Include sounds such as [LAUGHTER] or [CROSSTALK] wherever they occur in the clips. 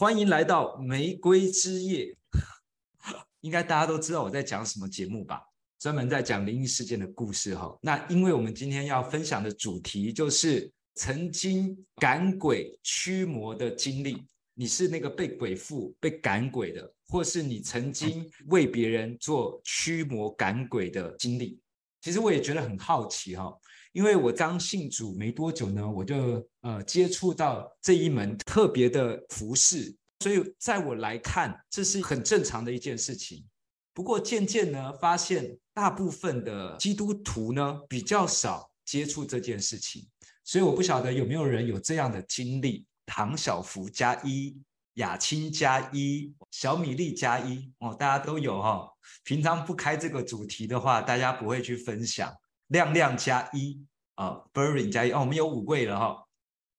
欢迎来到玫瑰之夜。[LAUGHS] 应该大家都知道我在讲什么节目吧？专门在讲灵异事件的故事哈。那因为我们今天要分享的主题就是曾经赶鬼驱魔的经历。你是那个被鬼附、被赶鬼的，或是你曾经为别人做驱魔赶鬼的经历？其实我也觉得很好奇哈。因为我刚信主没多久呢，我就呃接触到这一门特别的服饰，所以在我来看，这是很正常的一件事情。不过渐渐呢，发现大部分的基督徒呢比较少接触这件事情，所以我不晓得有没有人有这样的经历。唐小福加一，雅青加一，小米粒加一哦，大家都有哈、哦。平常不开这个主题的话，大家不会去分享。亮亮加一啊 Burry 加一哦，我们有五位了哈、哦。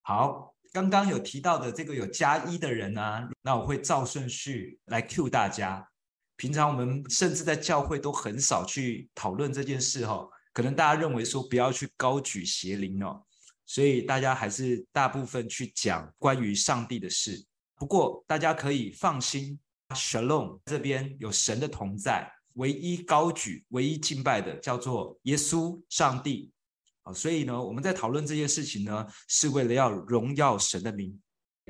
好，刚刚有提到的这个有加一的人呢、啊，那我会照顺序来 cue 大家。平常我们甚至在教会都很少去讨论这件事、哦，可能大家认为说不要去高举邪灵哦，所以大家还是大部分去讲关于上帝的事。不过大家可以放心，Shalom 这边有神的同在。唯一高举、唯一敬拜的叫做耶稣上帝啊，所以呢，我们在讨论这件事情呢，是为了要荣耀神的名。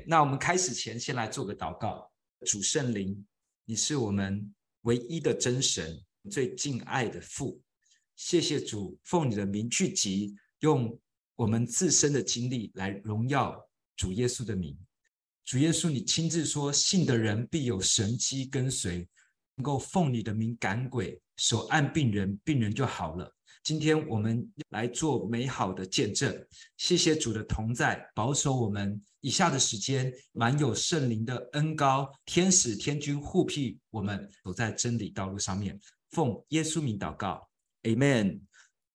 那我们开始前，先来做个祷告。主圣灵，你是我们唯一的真神，最敬爱的父。谢谢主，奉你的名聚集，用我们自身的经历来荣耀主耶稣的名。主耶稣，你亲自说，信的人必有神迹跟随。能够奉你的名赶鬼，手按病人，病人就好了。今天我们来做美好的见证，谢谢主的同在，保守我们以下的时间，满有圣灵的恩膏，天使天君护庇我们，走在真理道路上面。奉耶稣名祷告，Amen。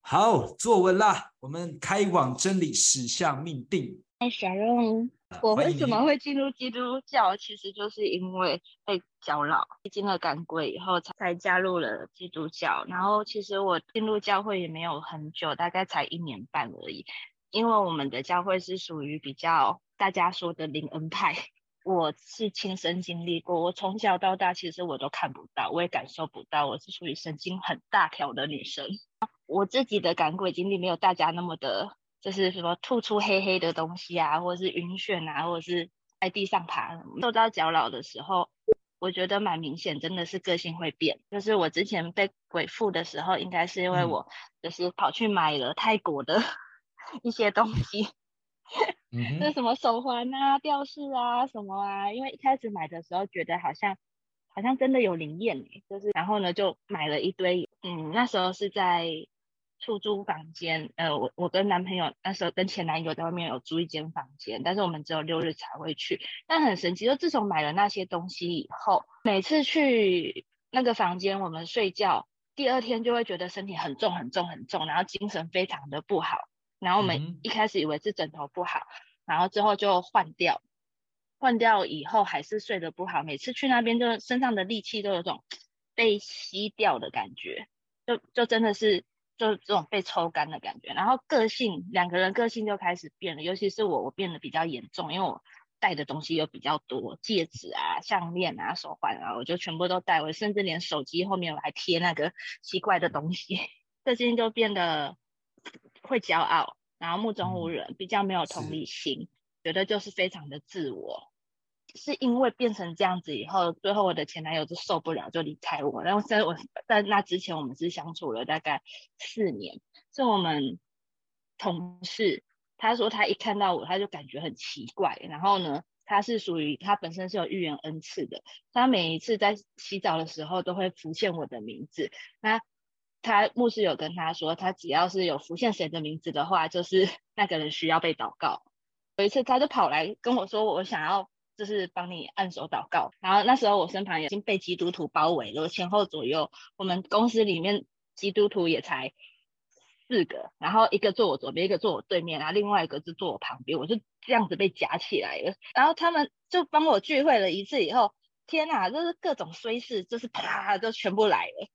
好，坐稳啦，我们开往真理，驶向命定。哎，小荣。我为什么会进入基督教？其实就是因为被搅扰，经了赶鬼以后才才加入了基督教。然后其实我进入教会也没有很久，大概才一年半而已。因为我们的教会是属于比较大家说的灵恩派，我是亲身经历过。我从小到大其实我都看不到，我也感受不到。我是属于神经很大条的女生，我自己的赶鬼经历没有大家那么的。就是什么吐出黑黑的东西啊，或者是晕眩啊，或者是在地上爬，受到搅扰的时候，我觉得蛮明显，真的是个性会变。就是我之前被鬼附的时候，应该是因为我就是跑去买了泰国的 [LAUGHS] 一些东西，[LAUGHS] 嗯，就什么手环啊、吊饰啊什么啊，因为一开始买的时候觉得好像好像真的有灵验，就是然后呢就买了一堆，嗯，那时候是在。出租房间，呃，我我跟男朋友那时候跟前男友在外面有租一间房间，但是我们只有六日才会去。但很神奇，就自从买了那些东西以后，每次去那个房间，我们睡觉，第二天就会觉得身体很重很重很重，然后精神非常的不好。然后我们一开始以为是枕头不好，然后之后就换掉，换掉以后还是睡得不好。每次去那边，就身上的力气都有种被吸掉的感觉，就就真的是。就是这种被抽干的感觉，然后个性两个人个性就开始变了，尤其是我，我变得比较严重，因为我带的东西又比较多，戒指啊、项链啊、手环啊，我就全部都戴，我甚至连手机后面我还贴那个奇怪的东西，[LAUGHS] 个性就变得会骄傲，然后目中无人，比较没有同理心，觉得就是非常的自我。是因为变成这样子以后，最后我的前男友就受不了，就离开我。然后在我在那之前，我们是相处了大概四年。是我们同事，他说他一看到我，他就感觉很奇怪。然后呢，他是属于他本身是有预言恩赐的，他每一次在洗澡的时候都会浮现我的名字。那他牧师有跟他说，他只要是有浮现谁的名字的话，就是 [LAUGHS] 那个人需要被祷告。有一次，他就跑来跟我说，我想要。就是帮你按手祷告，然后那时候我身旁已经被基督徒包围了，前后左右，我们公司里面基督徒也才四个，然后一个坐我左边，一个坐我对面，然后另外一个就坐我旁边，我就这样子被夹起来了。然后他们就帮我聚会了一次以后，天哪，就是各种衰事，就是啪就全部来了，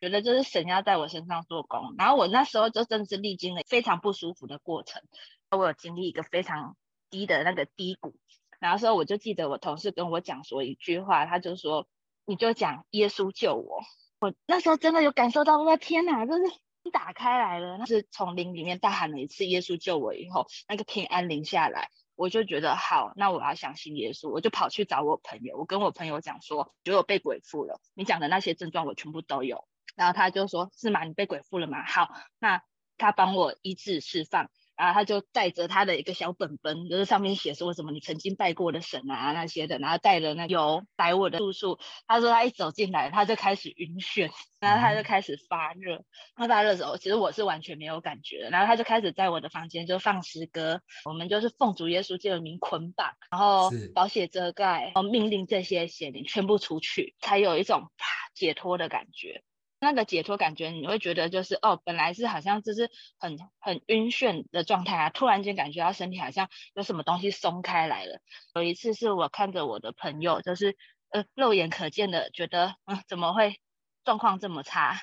觉得就是神要在我身上做工。然后我那时候就真的是历经了非常不舒服的过程，我有经历一个非常低的那个低谷。然后说我就记得我同事跟我讲说一句话，他就说你就讲耶稣救我。我那时候真的有感受到，我的天哪，就是打开来了，那是从灵里面大喊了一次耶稣救我以后，那个平安临下来，我就觉得好，那我要相信耶稣，我就跑去找我朋友，我跟我朋友讲说，觉得我被鬼附了，你讲的那些症状我全部都有。然后他就说：“是吗？你被鬼附了吗？”好，那他帮我医治释放，然后他就带着他的一个小本本，就是上面写说什么你曾经拜过的神啊那些的，然后带了那油来我的住宿。他说他一走进来，他就开始晕眩，然后他就开始发热。他发热的时候，其实我是完全没有感觉的。然后他就开始在我的房间就放诗歌，我们就是奉主耶稣基督名捆绑，然后保险遮盖，然后命令这些邪灵全部出去，才有一种啪解脱的感觉。那个解脱感觉，你会觉得就是哦，本来是好像就是很很晕眩的状态啊，突然间感觉到身体好像有什么东西松开来了。有一次是我看着我的朋友，就是呃肉眼可见的觉得嗯怎么会状况这么差，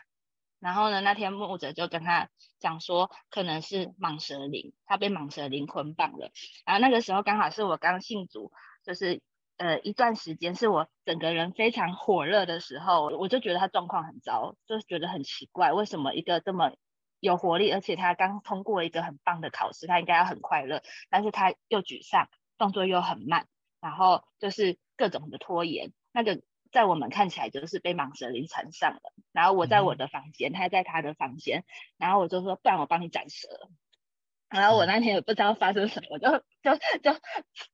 然后呢那天牧者就跟他讲说，可能是蟒蛇灵，他被蟒蛇灵捆绑了。然后那个时候刚好是我刚信主，就是。呃，一段时间是我整个人非常火热的时候，我就觉得他状况很糟，就是觉得很奇怪，为什么一个这么有活力，而且他刚通过一个很棒的考试，他应该要很快乐，但是他又沮丧，动作又很慢，然后就是各种的拖延，那个在我们看起来就是被蟒蛇灵缠上了。然后我在我的房间，他在他的房间，然后我就说，不然我帮你斩蛇。然后我那天也不知道发生什么，就就就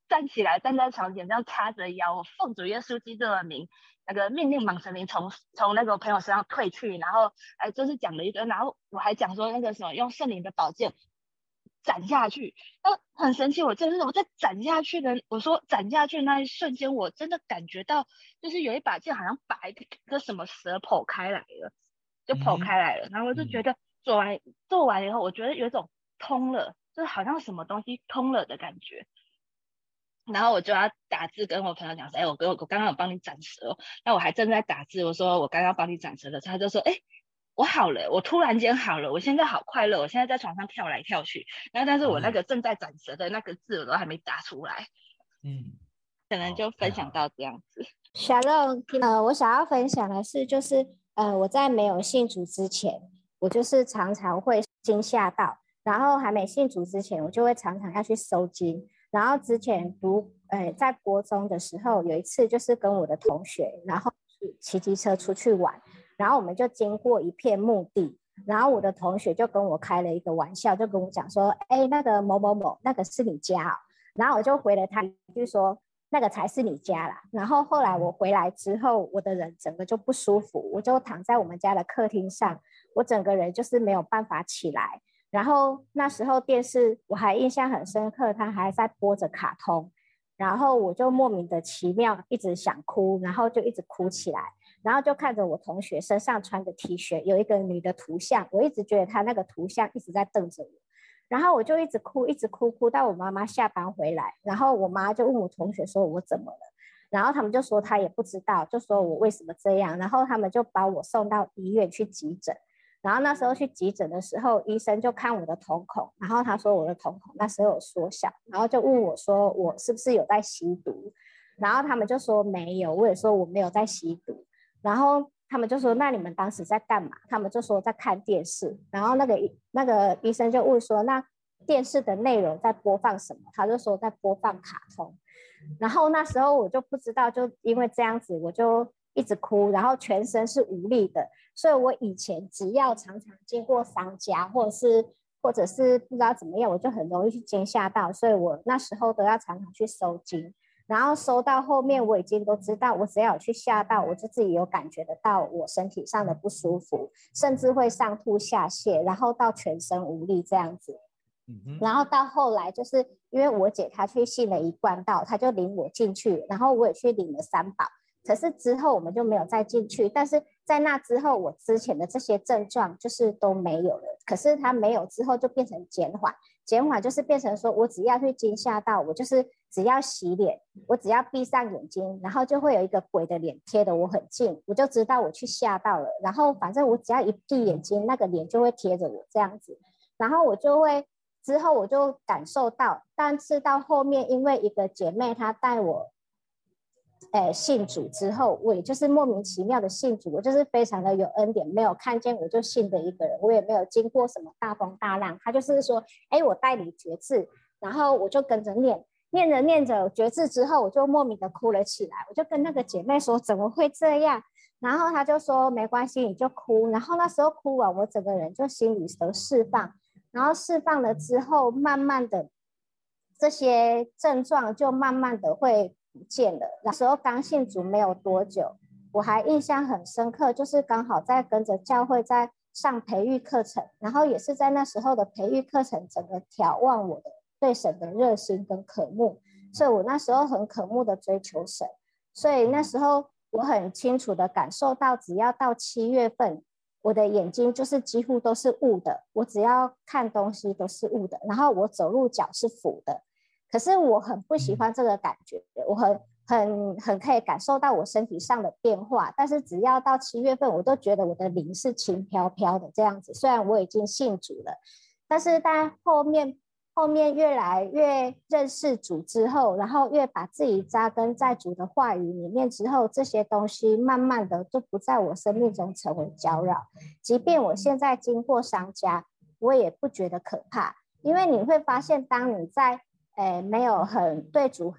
站起来，站在床前，这样叉着腰，我奉主耶稣基督的名，那个命令蟒神灵从从那个朋友身上退去，然后哎，就是讲了一堆，然后我还讲说那个什么用圣灵的宝剑斩下去，呃，很神奇，我真的我在斩下去的，我说斩下去的那一瞬间，我真的感觉到就是有一把剑好像把一个什么蛇剖开来了，就剖开来了，然后我就觉得做完做完以后，我觉得有一种。通了，就是好像什么东西通了的感觉，然后我就要打字跟我朋友讲说，哎，我哥，我刚刚有帮你斩蛇，那我还正在打字，我说我刚刚帮你斩蛇的时候，他就说，哎，我好了，我突然间好了，我现在好快乐，我现在在床上跳来跳去，然后但是我那个正在斩蛇的那个字我都还没打出来，嗯，可能就分享到这样子。小乐，呃，我想要分享的是，就是呃，我在没有信主之前，我就是常常会惊吓到。然后还没信主之前，我就会常常要去收经。然后之前读，呃，在国中的时候，有一次就是跟我的同学，然后骑机车出去玩，然后我们就经过一片墓地，然后我的同学就跟我开了一个玩笑，就跟我讲说：“哎，那个某某某，那个是你家哦。”然后我就回了他一句说：“那个才是你家啦。”然后后来我回来之后，我的人整个就不舒服，我就躺在我们家的客厅上，我整个人就是没有办法起来。然后那时候电视我还印象很深刻，他还在播着卡通，然后我就莫名的奇妙一直想哭，然后就一直哭起来，然后就看着我同学身上穿的 T 恤有一个女的图像，我一直觉得她那个图像一直在瞪着我，然后我就一直哭，一直哭，哭到我妈妈下班回来，然后我妈就问我同学说我怎么了，然后他们就说他也不知道，就说我为什么这样，然后他们就把我送到医院去急诊。然后那时候去急诊的时候，医生就看我的瞳孔，然后他说我的瞳孔那时候有缩小，然后就问我说我是不是有在吸毒，然后他们就说没有，我也说我没有在吸毒，然后他们就说那你们当时在干嘛？他们就说在看电视，然后那个那个医生就问说那电视的内容在播放什么？他就说在播放卡通，然后那时候我就不知道，就因为这样子我就。一直哭，然后全身是无力的，所以我以前只要常常经过商家，或者是或者是不知道怎么样，我就很容易去惊吓到，所以我那时候都要常常去收惊，然后收到后面我已经都知道，我只要有去吓到，我就自己有感觉得到我身体上的不舒服，甚至会上吐下泻，然后到全身无力这样子，然后到后来就是因为我姐她去信了一贯道，她就领我进去，然后我也去领了三宝。可是之后我们就没有再进去，但是在那之后，我之前的这些症状就是都没有了。可是它没有之后就变成减缓，减缓就是变成说我只要去惊吓到我，就是只要洗脸，我只要闭上眼睛，然后就会有一个鬼的脸贴得我很近，我就知道我去吓到了。然后反正我只要一闭眼睛，那个脸就会贴着我这样子，然后我就会之后我就感受到，但是到后面因为一个姐妹她带我，诶信主之后，我也就是莫名其妙的信主，我就是非常的有恩典，没有看见我就信的一个人，我也没有经过什么大风大浪，他就是说，哎，我带你决志，然后我就跟着念，念着念着决志之后，我就莫名的哭了起来，我就跟那个姐妹说，怎么会这样？然后他就说没关系，你就哭。然后那时候哭完，我整个人就心里都释放。然后释放了之后，慢慢的这些症状就慢慢的会不见了。那时候刚信主没有多久，我还印象很深刻，就是刚好在跟着教会在上培育课程，然后也是在那时候的培育课程，整个眺望我的对神的热心跟渴慕。所以我那时候很渴慕的追求神，所以那时候。我很清楚的感受到，只要到七月份，我的眼睛就是几乎都是雾的。我只要看东西都是雾的，然后我走路脚是浮的。可是我很不喜欢这个感觉，我很很很可以感受到我身体上的变化。但是只要到七月份，我都觉得我的灵是轻飘飘的这样子。虽然我已经信主了，但是在后面。后面越来越认识主之后，然后越把自己扎根在主的话语里面之后，这些东西慢慢的就不在我生命中成为搅扰。即便我现在经过商家，我也不觉得可怕，因为你会发现，当你在诶没有很对主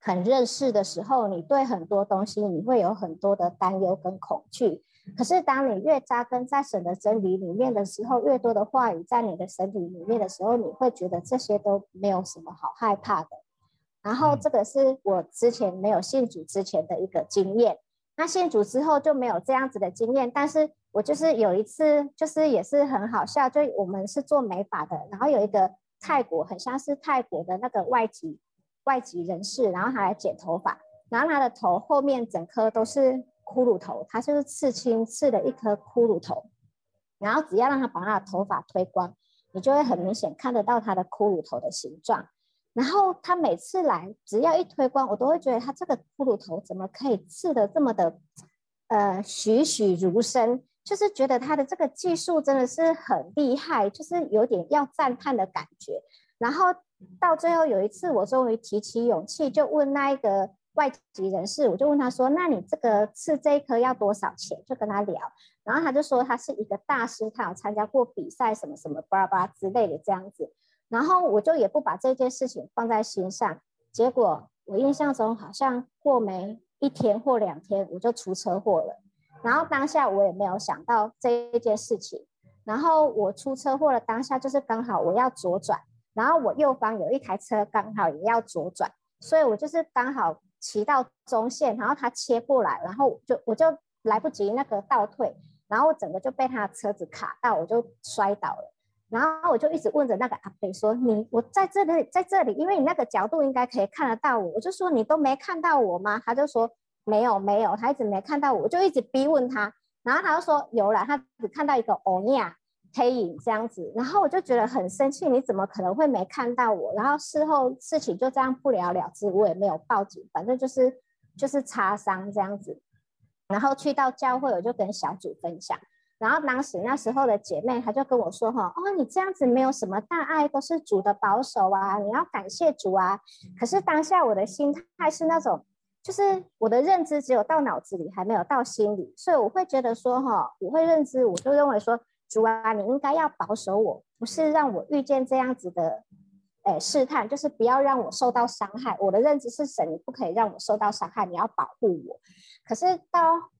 很认识的时候，你对很多东西你会有很多的担忧跟恐惧。可是，当你越扎根在神的真理里面的时候，越多的话语在你的身体里面的时候，你会觉得这些都没有什么好害怕的。然后，这个是我之前没有信主之前的一个经验。那信主之后就没有这样子的经验。但是我就是有一次，就是也是很好笑，就我们是做美发的，然后有一个泰国，很像是泰国的那个外籍外籍人士，然后他来剪头发，然后他的头后面整颗都是。骷髅头，他就是刺青刺了一颗骷髅头，然后只要让他把他的头发推光，你就会很明显看得到他的骷髅头的形状。然后他每次来，只要一推光，我都会觉得他这个骷髅头怎么可以刺的这么的，呃，栩栩如生，就是觉得他的这个技术真的是很厉害，就是有点要赞叹的感觉。然后到最后有一次，我终于提起勇气，就问那一个。外籍人士，我就问他说：“那你这个刺这一颗要多少钱？”就跟他聊，然后他就说他是一个大师，他有参加过比赛，什么什么巴拉巴拉之类的这样子。然后我就也不把这件事情放在心上。结果我印象中好像过没一天或两天，我就出车祸了。然后当下我也没有想到这一件事情。然后我出车祸的，当下就是刚好我要左转，然后我右方有一台车刚好也要左转，所以我就是刚好。骑到中线，然后他切过来，然后就我就来不及那个倒退，然后我整个就被他的车子卡到，我就摔倒了。然后我就一直问着那个阿伯说：“你我在这里，在这里，因为你那个角度应该可以看得到我。”我就说：“你都没看到我吗？”他就说：“没有，没有。”他一直没看到我，我就一直逼问他，然后他就说：“有了，他只看到一个欧尼亚。”黑影这样子，然后我就觉得很生气，你怎么可能会没看到我？然后事后事情就这样不了了之，我也没有报警，反正就是就是擦伤这样子。然后去到教会，我就跟小组分享，然后当时那时候的姐妹她就跟我说：“哈，哦，你这样子没有什么大碍，都是主的保守啊，你要感谢主啊。”可是当下我的心态是那种，就是我的认知只有到脑子里，还没有到心里，所以我会觉得说：“哈，我会认知，我就认为说。”主啊，你应该要保守我，不是让我遇见这样子的，诶试探，就是不要让我受到伤害。我的认知是神，你不可以让我受到伤害，你要保护我。可是到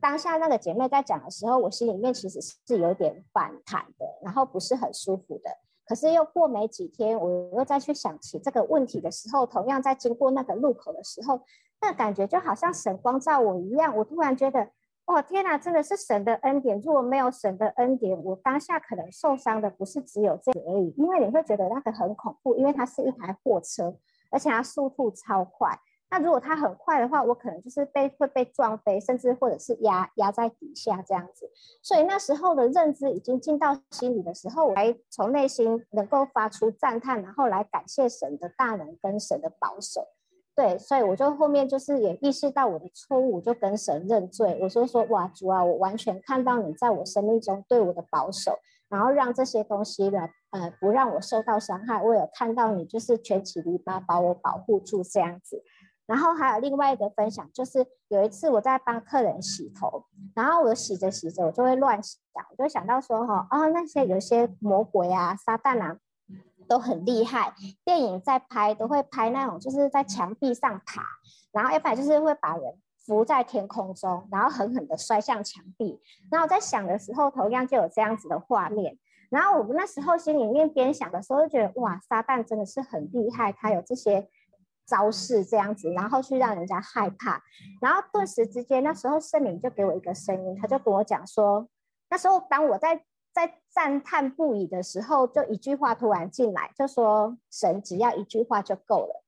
当下那个姐妹在讲的时候，我心里面其实是有点反弹的，然后不是很舒服的。可是又过没几天，我又再去想起这个问题的时候，同样在经过那个路口的时候，那感觉就好像神光照我一样，我突然觉得。哇，天哪，真的是神的恩典！如果没有神的恩典，我当下可能受伤的不是只有这而已。因为你会觉得那个很恐怖，因为它是一台货车，而且它速度超快。那如果它很快的话，我可能就是被会被撞飞，甚至或者是压压在底下这样子。所以那时候的认知已经进到心里的时候，我还从内心能够发出赞叹，然后来感谢神的大能跟神的保守。对，所以我就后面就是也意识到我的错误，就跟神认罪。我说，说哇，主啊，我完全看到你在我生命中对我的保守，然后让这些东西呢呃，不让我受到伤害。我有看到你就是卷起篱笆把我保护住这样子。然后还有另外一个分享，就是有一次我在帮客人洗头，然后我洗着洗着，我就会乱想，我就想到说哈，哦，那些有些魔鬼啊、撒旦啊，都很厉害。电影在拍都会拍那种，就是在墙壁上爬，然后一般就是会把人浮在天空中，然后狠狠地摔向墙壁。然后我在想的时候，同样就有这样子的画面。然后我们那时候心里面边想的时候，就觉得哇，撒旦真的是很厉害，他有这些。招式这样子，然后去让人家害怕，然后顿时之间，那时候圣灵就给我一个声音，他就跟我讲说，那时候当我在在赞叹不已的时候，就一句话突然进来，就说神只要一句话就够了。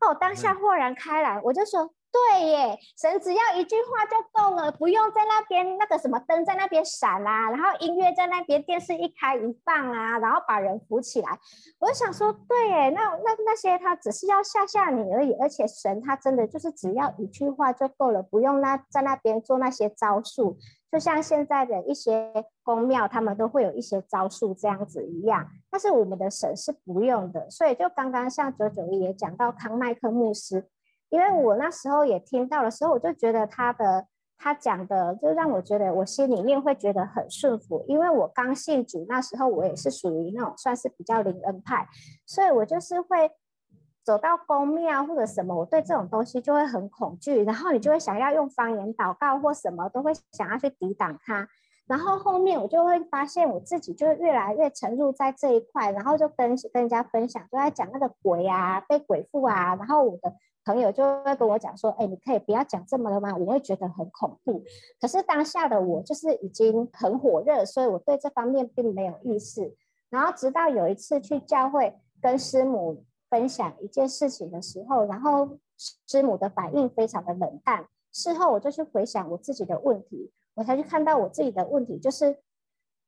哦，当下豁然开朗，我就说。对耶，神只要一句话就够了，不用在那边那个什么灯在那边闪啊，然后音乐在那边，电视一开一放啊，然后把人扶起来。我就想说，对耶，那那那些他只是要吓吓你而已，而且神他真的就是只要一句话就够了，不用那在那边做那些招数，就像现在的一些宫庙，他们都会有一些招数这样子一样。但是我们的神是不用的，所以就刚刚像九九一也讲到康麦克牧师。因为我那时候也听到的时候，我就觉得他的他讲的，就让我觉得我心里面会觉得很顺服。因为我刚信主那时候，我也是属于那种算是比较灵恩派，所以我就是会走到宫庙或者什么，我对这种东西就会很恐惧，然后你就会想要用方言祷告或什么，都会想要去抵挡它。然后后面我就会发现我自己就越来越沉入在这一块，然后就跟跟人家分享，就在讲那个鬼啊，被鬼附啊，然后我的。朋友就会跟我讲说：“哎，你可以不要讲这么的吗？我会觉得很恐怖。可是当下的我就是已经很火热，所以我对这方面并没有意识。然后直到有一次去教会跟师母分享一件事情的时候，然后师母的反应非常的冷淡。事后我就去回想我自己的问题，我才去看到我自己的问题就是，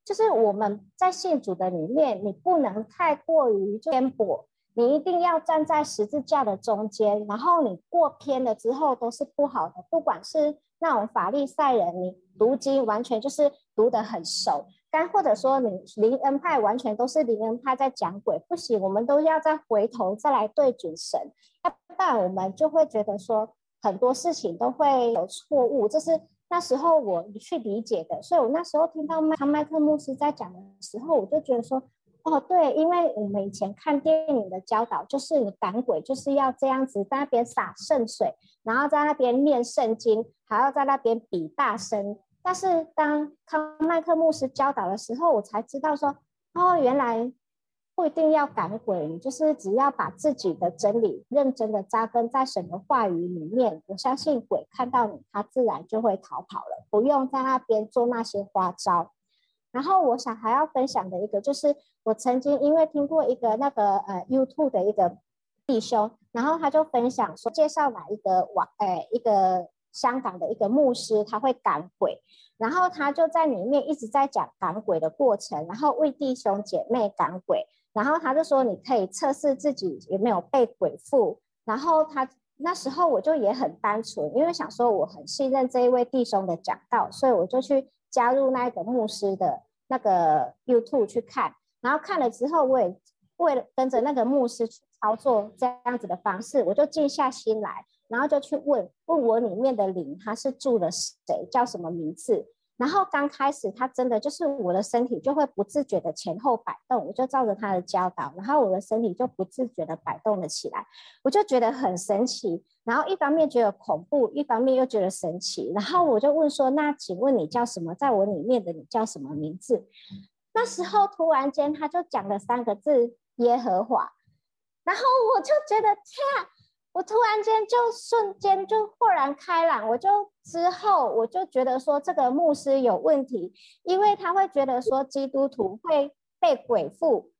就是我们在信主的里面，你不能太过于偏颇。”你一定要站在十字架的中间，然后你过偏了之后都是不好的。不管是那种法利赛人，你读经完全就是读得很熟，但或者说你灵恩派完全都是灵恩派在讲鬼，不行，我们都要再回头再来对准神，要不然我们就会觉得说很多事情都会有错误。这是那时候我去理解的，所以我那时候听到麦麦克牧师在讲的时候，我就觉得说。哦，对，因为我们以前看电影的教导，就是你赶鬼就是要这样子在那边洒圣水，然后在那边念圣经，还要在那边比大声。但是当康麦克牧师教导的时候，我才知道说，哦，原来不一定要赶鬼，就是只要把自己的真理认真的扎根在神的话语里面，我相信鬼看到你，他自然就会逃跑了，不用在那边做那些花招。然后我想还要分享的一个，就是我曾经因为听过一个那个呃 YouTube 的一个弟兄，然后他就分享说，介绍哪一个网，呃一个香港的一个牧师，他会赶鬼，然后他就在里面一直在讲赶鬼的过程，然后为弟兄姐妹赶鬼，然后他就说你可以测试自己有没有被鬼附，然后他那时候我就也很单纯，因为想说我很信任这一位弟兄的讲道，所以我就去。加入那一个牧师的那个 YouTube 去看，然后看了之后，我也为了跟着那个牧师去操作这样子的方式，我就静下心来，然后就去问问我里面的灵，他是住了谁，叫什么名字。然后刚开始，他真的就是我的身体就会不自觉的前后摆动，我就照着他的教导，然后我的身体就不自觉的摆动了起来，我就觉得很神奇。然后一方面觉得恐怖，一方面又觉得神奇。然后我就问说：“那请问你叫什么？在我里面的你叫什么名字？”那时候突然间他就讲了三个字：“耶和华。”然后我就觉得天啊！我突然间就瞬间就豁然开朗，我就之后我就觉得说这个牧师有问题，因为他会觉得说基督徒会被鬼附，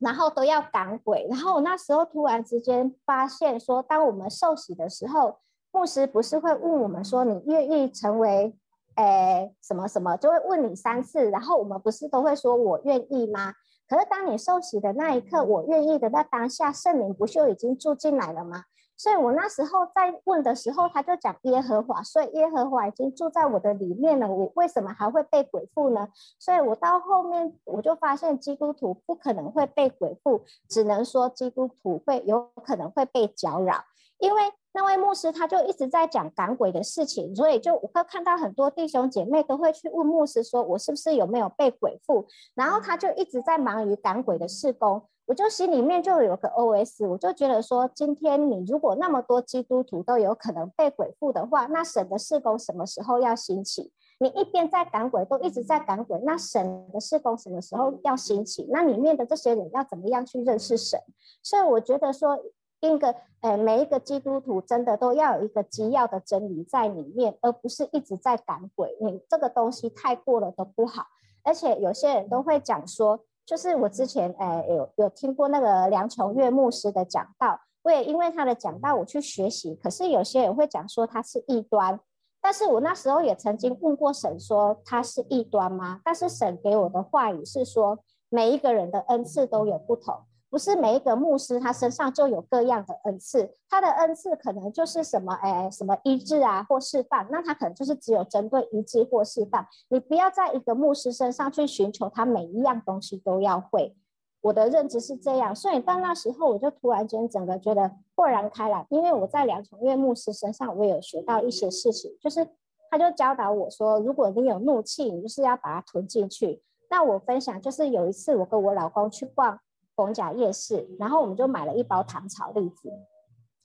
然后都要赶鬼。然后我那时候突然之间发现说，当我们受洗的时候，牧师不是会问我们说，你愿意成为，诶什么什么，就会问你三次，然后我们不是都会说我愿意吗？可是当你受洗的那一刻，我愿意的那当下，圣灵不就已经住进来了吗？所以我那时候在问的时候，他就讲耶和华，所以耶和华已经住在我的里面了，我为什么还会被鬼附呢？所以我到后面我就发现基督徒不可能会被鬼附，只能说基督徒会有可能会被搅扰，因为。那位牧师他就一直在讲赶鬼的事情，所以就我会看到很多弟兄姐妹都会去问牧师说：“我是不是有没有被鬼附？”然后他就一直在忙于赶鬼的事工，我就心里面就有个 OS，我就觉得说：今天你如果那么多基督徒都有可能被鬼附的话，那神的事工什么时候要兴起？你一边在赶鬼，都一直在赶鬼，那神的事工什么时候要兴起？那里面的这些人要怎么样去认识神？所以我觉得说。一个，呃，每一个基督徒真的都要有一个基要的真理在里面，而不是一直在赶鬼。你这个东西太过了都不好。而且有些人都会讲说，就是我之前，呃，有有听过那个梁琼月牧师的讲道，我也因为他的讲道我去学习。可是有些人会讲说他是异端，但是我那时候也曾经问过神说他是异端吗？但是神给我的话语是说，每一个人的恩赐都有不同。不是每一个牧师他身上就有各样的恩赐，他的恩赐可能就是什么，哎，什么医治啊或释放，那他可能就是只有针对医治或释放。你不要在一个牧师身上去寻求他每一样东西都要会。我的认知是这样，所以到那时候我就突然间整个觉得豁然开朗，因为我在梁崇岳牧师身上我有学到一些事情，就是他就教导我说，如果你有怒气，你就是要把它吞进去。那我分享就是有一次我跟我老公去逛。逢甲夜市，然后我们就买了一包糖炒栗子，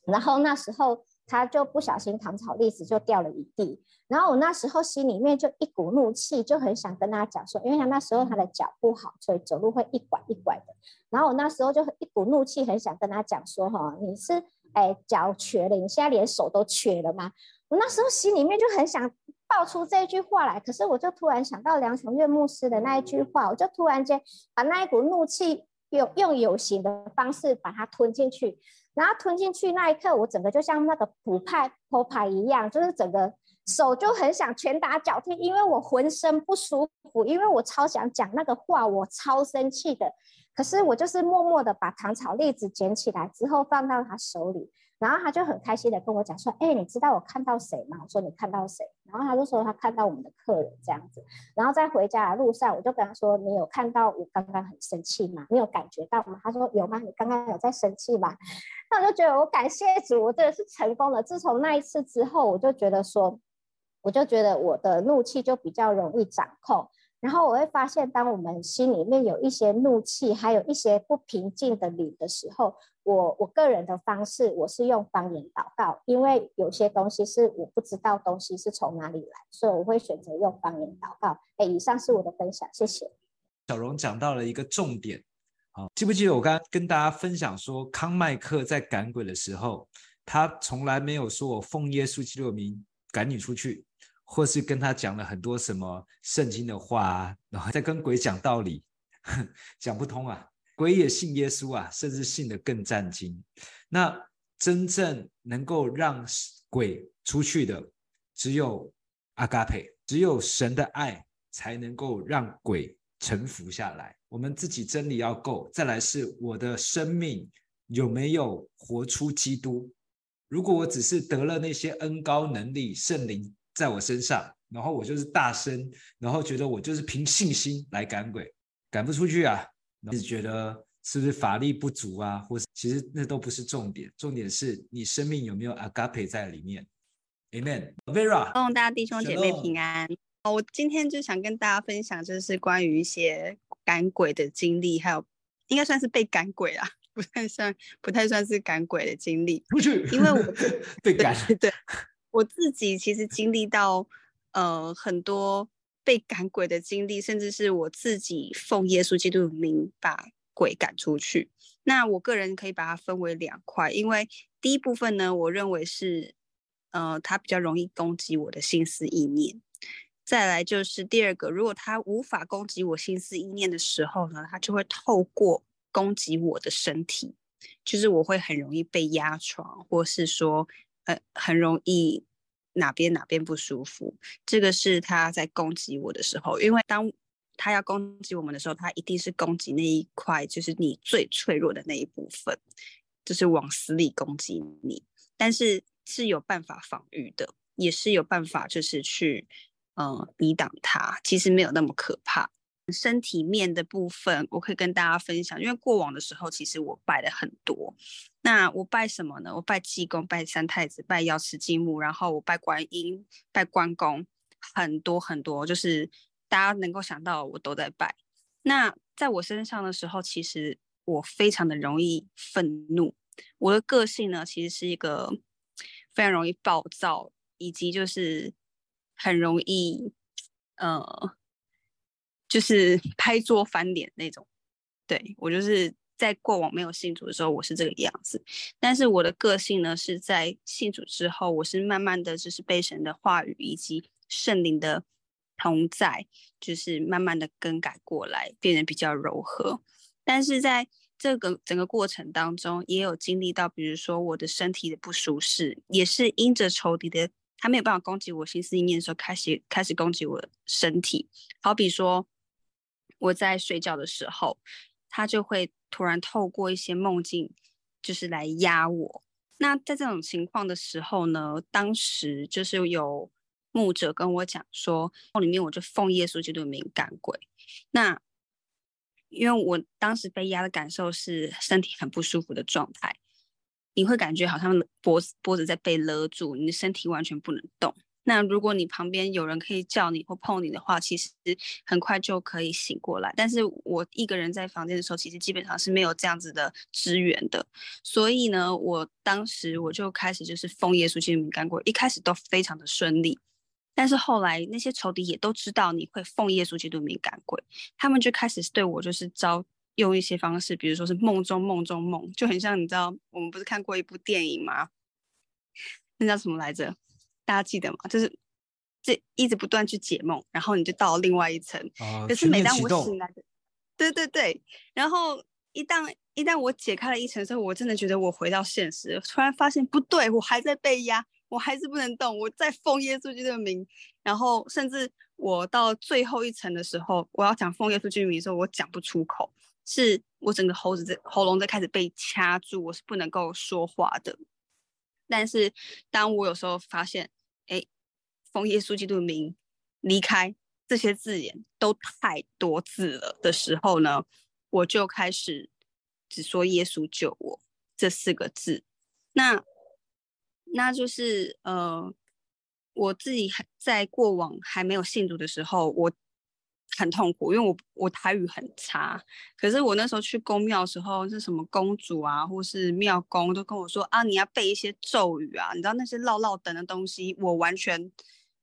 然后那时候他就不小心糖炒栗子就掉了一地，然后我那时候心里面就一股怒气，就很想跟他讲说，因为他那时候他的脚不好，所以走路会一拐一拐的，然后我那时候就一股怒气，很想跟他讲说，哈，你是哎脚瘸了，你现在连手都瘸了吗？我那时候心里面就很想爆出这句话来，可是我就突然想到梁琼月牧师的那一句话，我就突然间把那一股怒气。用用有形的方式把它吞进去，然后吞进去那一刻，我整个就像那个普派破派一样，就是整个手就很想拳打脚踢，因为我浑身不舒服，因为我超想讲那个话，我超生气的。可是我就是默默的把糖炒栗子捡起来之后放到他手里。然后他就很开心的跟我讲说：“哎，你知道我看到谁吗？”我说：“你看到谁？”然后他就说：“他看到我们的客人这样子。”然后在回家的路上，我就跟他说：“你有看到我刚刚很生气吗？你有感觉到吗？”他说：“有吗？你刚刚有在生气吗？” [LAUGHS] 那我就觉得我感谢主，我真的是成功了。自从那一次之后，我就觉得说，我就觉得我的怒气就比较容易掌控。然后我会发现，当我们心里面有一些怒气，还有一些不平静的理的时候，我我个人的方式，我是用方言祷告，因为有些东西是我不知道东西是从哪里来，所以我会选择用方言祷告。哎，以上是我的分享，谢谢。小荣讲到了一个重点，好，记不记得我刚刚跟大家分享说，康麦克在赶鬼的时候，他从来没有说我奉耶稣基督名赶你出去。或是跟他讲了很多什么圣经的话，然后在跟鬼讲道理，[LAUGHS] 讲不通啊。鬼也信耶稣啊，甚至信得更战惊。那真正能够让鬼出去的，只有阿嘎培，只有神的爱才能够让鬼臣服下来。我们自己真理要够，再来是我的生命有没有活出基督。如果我只是得了那些恩高能力，圣灵。在我身上，然后我就是大声，然后觉得我就是凭信心来赶鬼，赶不出去啊，一直觉得是不是法力不足啊，或是其实那都不是重点，重点是你生命有没有 agape 在里面，Amen。Vera，希望大家弟兄姐妹平安。哦，我今天就想跟大家分享，就是关于一些赶鬼的经历，还有应该算是被赶鬼啊，不太算，不太算是赶鬼的经历。出去，因为我 [LAUGHS] 被赶，对。对我自己其实经历到，呃，很多被赶鬼的经历，甚至是我自己奉耶稣基督的名把鬼赶出去。那我个人可以把它分为两块，因为第一部分呢，我认为是，呃，它比较容易攻击我的心思意念。再来就是第二个，如果它无法攻击我心思意念的时候呢，它就会透过攻击我的身体，就是我会很容易被压床，或是说。呃，很容易哪边哪边不舒服，这个是他在攻击我的时候，因为当他要攻击我们的时候，他一定是攻击那一块，就是你最脆弱的那一部分，就是往死里攻击你。但是是有办法防御的，也是有办法就是去嗯抵挡它，其实没有那么可怕。身体面的部分，我可以跟大家分享，因为过往的时候，其实我拜了很多。那我拜什么呢？我拜济公，拜三太子，拜瑶池金母，然后我拜观音，拜关公，很多很多，就是大家能够想到，我都在拜。那在我身上的时候，其实我非常的容易愤怒。我的个性呢，其实是一个非常容易暴躁，以及就是很容易，呃。就是拍桌翻脸那种，对，我就是在过往没有信主的时候，我是这个样子。但是我的个性呢，是在信主之后，我是慢慢的就是被神的话语以及圣灵的同在，就是慢慢的更改过来，变得比较柔和。但是在这个整个过程当中，也有经历到，比如说我的身体的不舒适，也是因着仇敌的他没有办法攻击我心思意念的时候，开始开始攻击我身体，好比说。我在睡觉的时候，他就会突然透过一些梦境，就是来压我。那在这种情况的时候呢，当时就是有牧者跟我讲说，梦里面我就奉耶稣基督的名赶鬼。那因为我当时被压的感受是身体很不舒服的状态，你会感觉好像脖子脖子在被勒住，你的身体完全不能动。那如果你旁边有人可以叫你或碰你的话，其实很快就可以醒过来。但是我一个人在房间的时候，其实基本上是没有这样子的支援的。所以呢，我当时我就开始就是奉耶稣基督名赶鬼，一开始都非常的顺利。但是后来那些仇敌也都知道你会奉耶稣基督名赶鬼，他们就开始对我就是招用一些方式，比如说是梦中梦中梦，就很像你知道我们不是看过一部电影吗？那叫什么来着？大家记得吗？就是这一直不断去解梦，然后你就到了另外一层。哦、可是每当我醒来的，对对对，然后一旦一旦我解开了一层之后，我真的觉得我回到现实，突然发现不对，我还在被压，我还是不能动，我在奉耶稣基督的名。然后甚至我到最后一层的时候，我要讲奉耶稣基督的名的时候，我讲不出口，是我整个喉子在喉咙在开始被掐住，我是不能够说话的。但是当我有时候发现，哎，奉耶稣基督的名离开这些字眼都太多字了的时候呢，我就开始只说耶稣救我这四个字。那那就是呃，我自己还在过往还没有信主的时候，我。很痛苦，因为我我台语很差。可是我那时候去宫庙的时候，是什么公主啊，或是庙公都跟我说啊，你要背一些咒语啊，你知道那些唠唠等的东西，我完全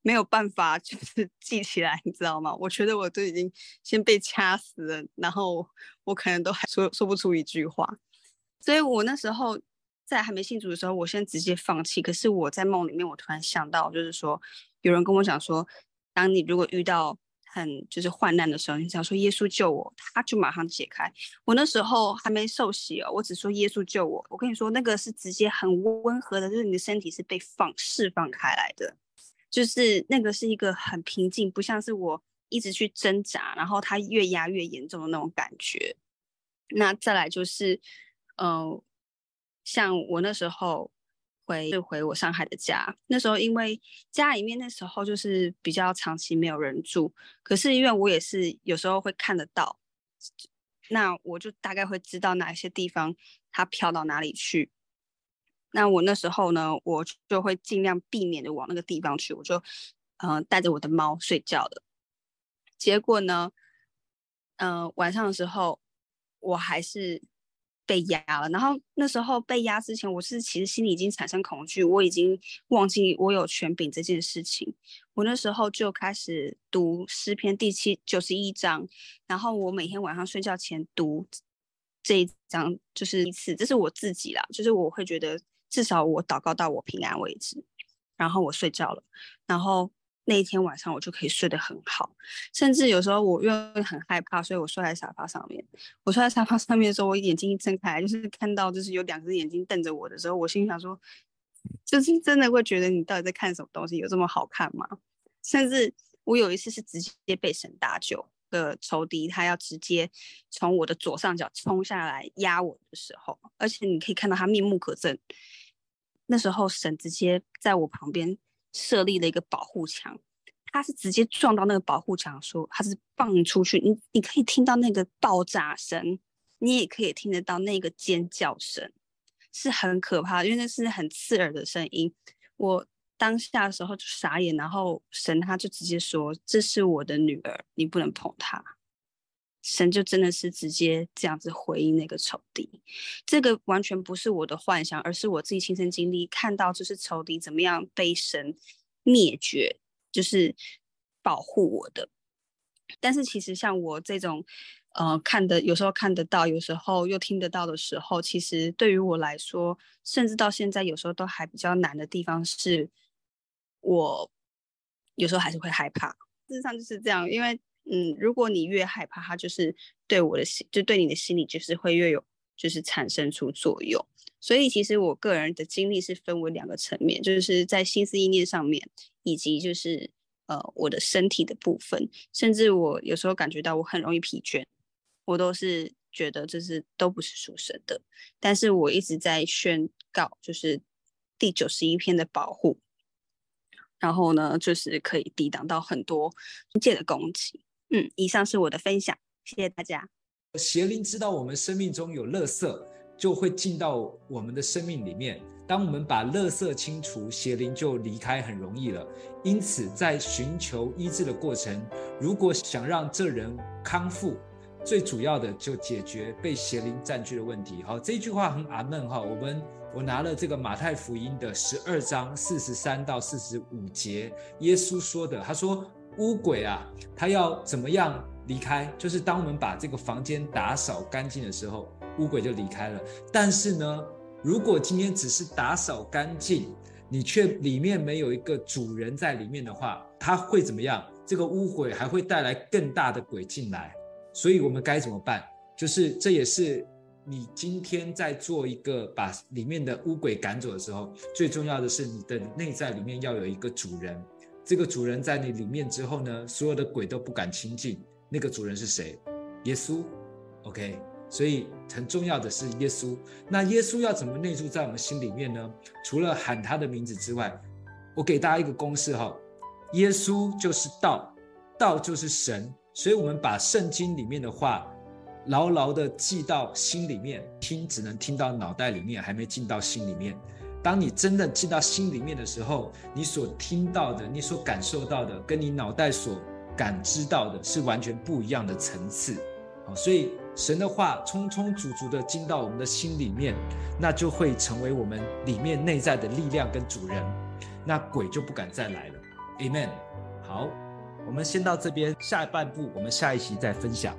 没有办法 [LAUGHS] 就是记起来，你知道吗？我觉得我都已经先被掐死了，然后我可能都还说说不出一句话。所以我那时候在还没信主的时候，我先直接放弃。可是我在梦里面，我突然想到，就是说有人跟我讲说，当你如果遇到很就是患难的时候，你只要说耶稣救我，他就马上解开。我那时候还没受洗哦，我只说耶稣救我。我跟你说，那个是直接很温和的，就是你的身体是被放释放开来的，就是那个是一个很平静，不像是我一直去挣扎，然后它越压越严重的那种感觉。那再来就是，嗯、呃，像我那时候。回就回我上海的家，那时候因为家里面那时候就是比较长期没有人住，可是因为我也是有时候会看得到，那我就大概会知道哪些地方它飘到哪里去。那我那时候呢，我就会尽量避免的往那个地方去，我就嗯、呃、带着我的猫睡觉的。结果呢，嗯、呃、晚上的时候我还是。被压了，然后那时候被压之前，我是其实心里已经产生恐惧，我已经忘记我有权柄这件事情。我那时候就开始读诗篇第七九十一章，然后我每天晚上睡觉前读这一章，就是一次，这是我自己啦，就是我会觉得至少我祷告到我平安为止，然后我睡觉了，然后。那一天晚上我就可以睡得很好，甚至有时候我因为很害怕，所以我睡在沙发上面。我睡在沙发上面的时候，我眼睛一睁开，就是看到就是有两只眼睛瞪着我的时候，我心想说，就是真的会觉得你到底在看什么东西？有这么好看吗？甚至我有一次是直接被神搭救的仇敌，他要直接从我的左上角冲下来压我的时候，而且你可以看到他面目可憎。那时候神直接在我旁边设立了一个保护墙，他是直接撞到那个保护墙，说他是放出去，你你可以听到那个爆炸声，你也可以听得到那个尖叫声，是很可怕，因为那是很刺耳的声音。我当下的时候就傻眼，然后神他就直接说：“这是我的女儿，你不能碰她。”神就真的是直接这样子回应那个仇敌，这个完全不是我的幻想，而是我自己亲身经历，看到就是仇敌怎么样被神灭绝，就是保护我的。但是其实像我这种，呃，看的有时候看得到，有时候又听得到的时候，其实对于我来说，甚至到现在有时候都还比较难的地方是，我有时候还是会害怕。事实上就是这样，因为。嗯，如果你越害怕，它就是对我的心，就对你的心理就是会越有，就是产生出作用。所以其实我个人的经历是分为两个层面，就是在心思意念上面，以及就是呃我的身体的部分，甚至我有时候感觉到我很容易疲倦，我都是觉得这是都不是属神的。但是我一直在宣告，就是第九十一篇的保护，然后呢，就是可以抵挡到很多界的攻击。嗯，以上是我的分享，谢谢大家。邪灵知道我们生命中有垃圾，就会进到我们的生命里面。当我们把垃圾清除，邪灵就离开很容易了。因此，在寻求医治的过程，如果想让这人康复，最主要的就解决被邪灵占据的问题。好，这句话很阿闷哈。我们我拿了这个马太福音的十二章四十三到四十五节，耶稣说的，他说。乌鬼啊，他要怎么样离开？就是当我们把这个房间打扫干净的时候，乌鬼就离开了。但是呢，如果今天只是打扫干净，你却里面没有一个主人在里面的话，他会怎么样？这个乌鬼还会带来更大的鬼进来。所以我们该怎么办？就是这也是你今天在做一个把里面的乌鬼赶走的时候，最重要的是你的内在里面要有一个主人。这个主人在你里面之后呢，所有的鬼都不敢亲近。那个主人是谁？耶稣。OK，所以很重要的是耶稣。那耶稣要怎么内住在我们心里面呢？除了喊他的名字之外，我给大家一个公式哈：耶稣就是道，道就是神。所以我们把圣经里面的话牢牢的记到心里面，听只能听到脑袋里面，还没进到心里面。当你真的进到心里面的时候，你所听到的，你所感受到的，跟你脑袋所感知到的是完全不一样的层次。好所以神的话充充足足的进到我们的心里面，那就会成为我们里面内在的力量跟主人，那鬼就不敢再来了。Amen。好，我们先到这边，下半部我们下一期再分享。